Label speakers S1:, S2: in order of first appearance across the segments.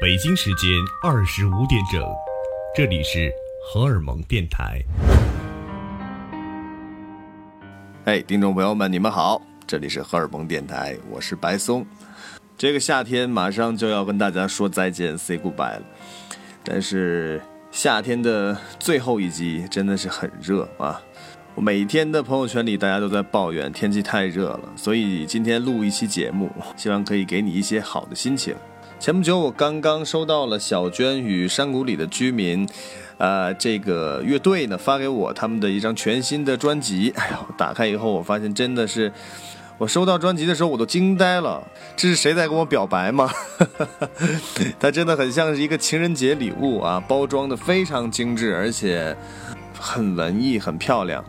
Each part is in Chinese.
S1: 北京时间二十五点整，这里是荷尔蒙电台。
S2: 哎，听众朋友们，你们好，这里是荷尔蒙电台，我是白松。这个夏天马上就要跟大家说再见，say goodbye 了。但是夏天的最后一集真的是很热啊！我每天的朋友圈里大家都在抱怨天气太热了，所以今天录一期节目，希望可以给你一些好的心情。前不久，我刚刚收到了小娟与山谷里的居民，呃，这个乐队呢发给我他们的一张全新的专辑。哎呦，打开以后，我发现真的是，我收到专辑的时候我都惊呆了。这是谁在跟我表白吗？它真的很像是一个情人节礼物啊，包装的非常精致，而且很文艺，很漂亮。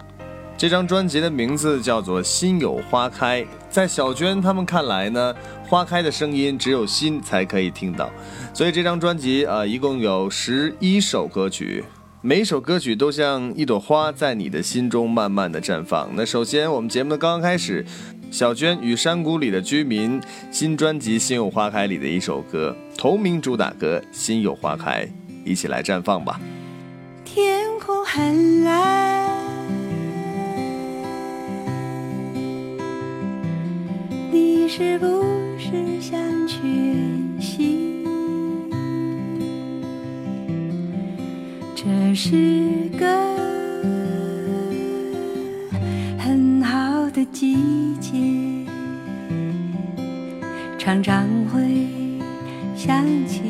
S2: 这张专辑的名字叫做《心有花开》。在小娟他们看来呢，花开的声音只有心才可以听到，所以这张专辑啊，一共有十一首歌曲，每一首歌曲都像一朵花，在你的心中慢慢的绽放。那首先，我们节目的刚刚开始，小娟与山谷里的居民新专辑《心有花开》里的一首歌，同名主打歌《心有花开》，一起来绽放吧。
S3: 天空很蓝。是不是想学习？这是个很好的季节，常常会想起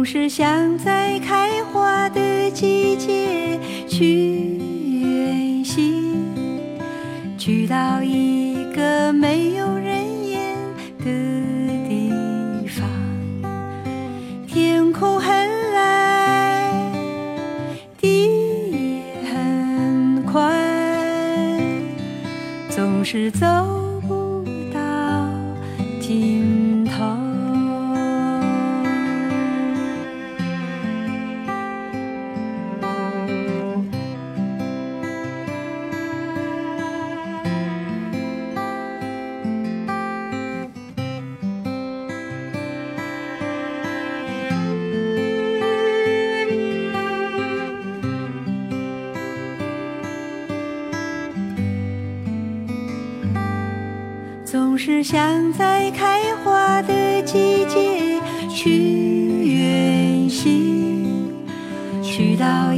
S3: 总是想在开花的。季节去总是想在开花的季节去远行，去到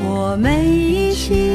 S3: 我们一起。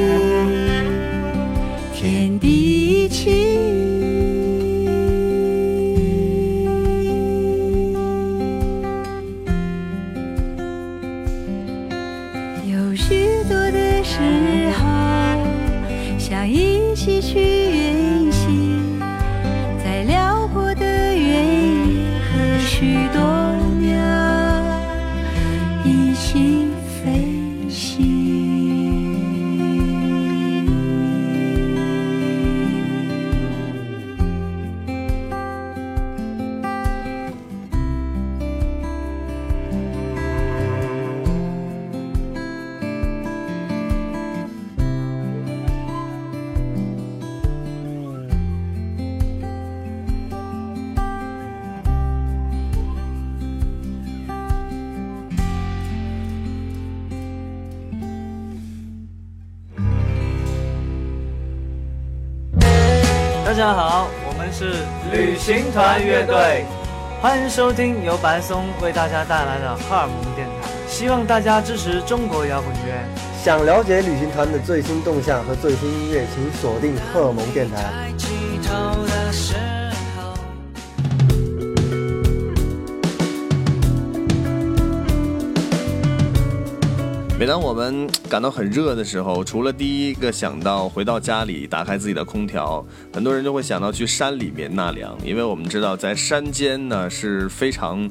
S4: 家好，我们是旅行团乐队，欢迎收听由白松为大家带来的荷尔蒙电台。希望大家支持中国摇滚乐。
S5: 想了解旅行团的最新动向和最新音乐，请锁定荷尔蒙电台。
S2: 每当我们感到很热的时候，除了第一个想到回到家里打开自己的空调，很多人就会想到去山里面纳凉，因为我们知道在山间呢是非常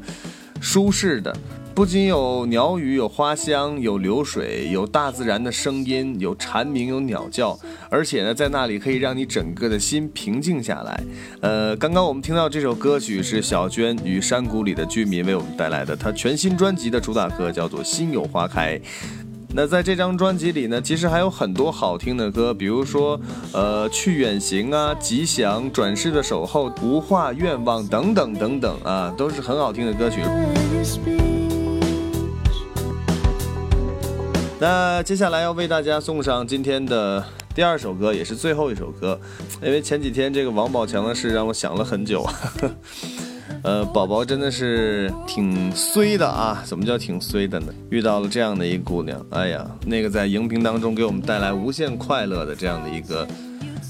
S2: 舒适的，不仅有鸟语、有花香、有流水、有大自然的声音、有蝉鸣、有鸟叫，而且呢在那里可以让你整个的心平静下来。呃，刚刚我们听到这首歌曲是小娟与山谷里的居民为我们带来的，她全新专辑的主打歌叫做《心有花开》。那在这张专辑里呢，其实还有很多好听的歌，比如说，呃，去远行啊，吉祥，转世的守候，无话愿望等等等等啊，都是很好听的歌曲。那接下来要为大家送上今天的第二首歌，也是最后一首歌，因为前几天这个王宝强的事让我想了很久啊。呃，宝宝真的是挺衰的啊！怎么叫挺衰的呢？遇到了这样的一姑娘，哎呀，那个在荧屏当中给我们带来无限快乐的这样的一个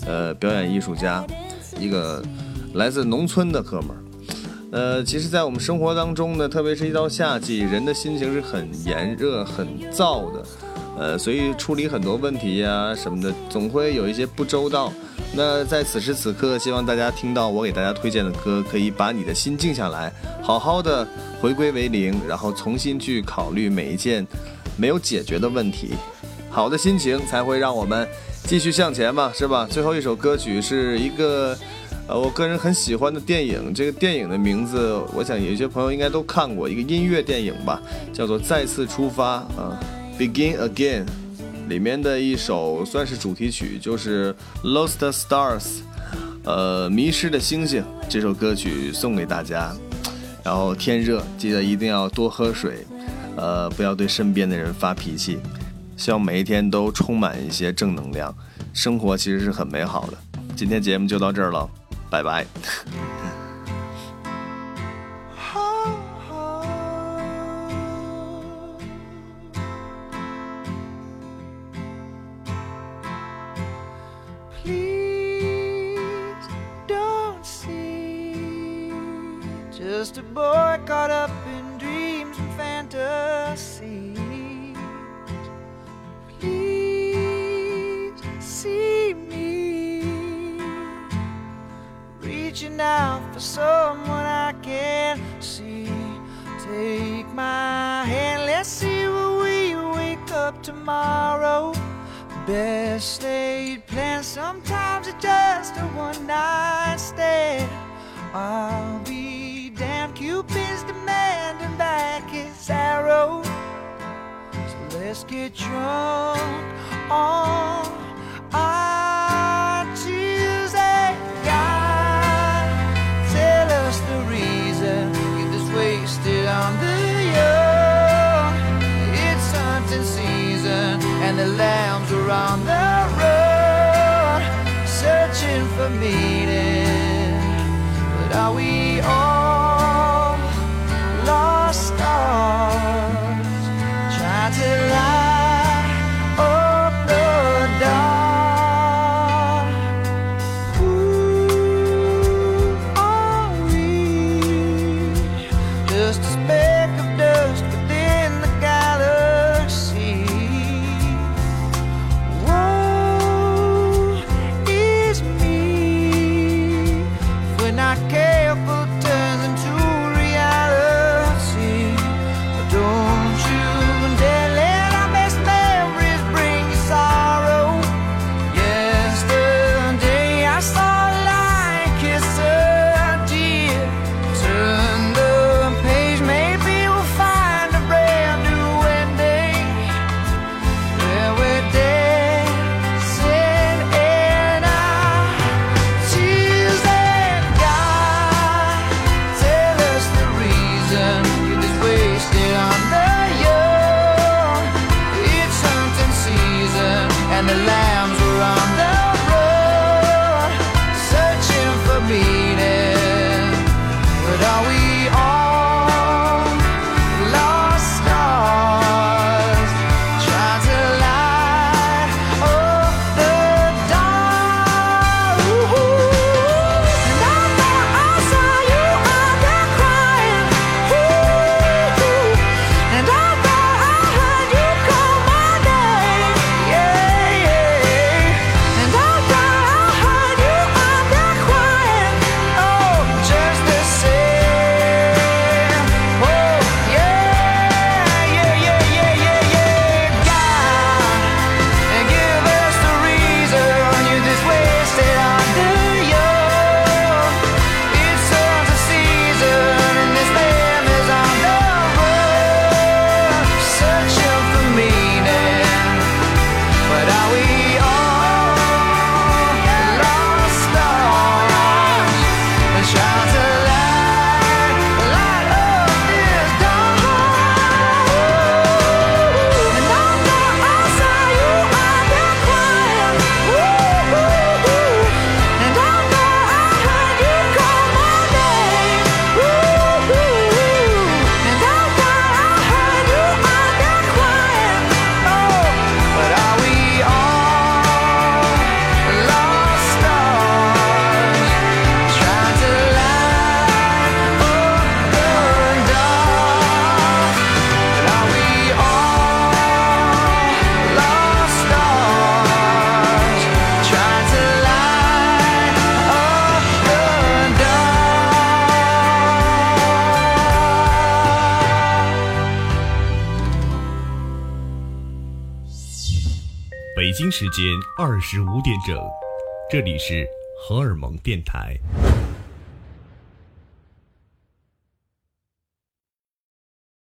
S2: 呃表演艺术家，一个来自农村的哥们儿。呃，其实，在我们生活当中呢，特别是一到夏季，人的心情是很炎热、很燥的，呃，所以处理很多问题呀什么的，总会有一些不周到。那在此时此刻，希望大家听到我给大家推荐的歌，可以把你的心静下来，好好的回归为零，然后重新去考虑每一件没有解决的问题。好的心情才会让我们继续向前嘛，是吧？最后一首歌曲是一个呃，我个人很喜欢的电影，这个电影的名字，我想有些朋友应该都看过，一个音乐电影吧，叫做《再次出发》啊，《Begin Again》。里面的一首算是主题曲，就是《Lost Stars》，呃，迷失的星星。这首歌曲送给大家。然后天热，记得一定要多喝水，呃，不要对身边的人发脾气。希望每一天都充满一些正能量，生活其实是很美好的。今天节目就到这儿了，拜拜。
S6: Just a boy caught up in dreams and fantasies. Out for someone I can see. Take my hand, let's see what we wake up tomorrow. Best laid plans, sometimes it's just a one night stand. I'll be damn Cupid's demanding back his arrow. So let's get drunk on around
S1: there. 时间二十五点整，这里是荷尔蒙电台。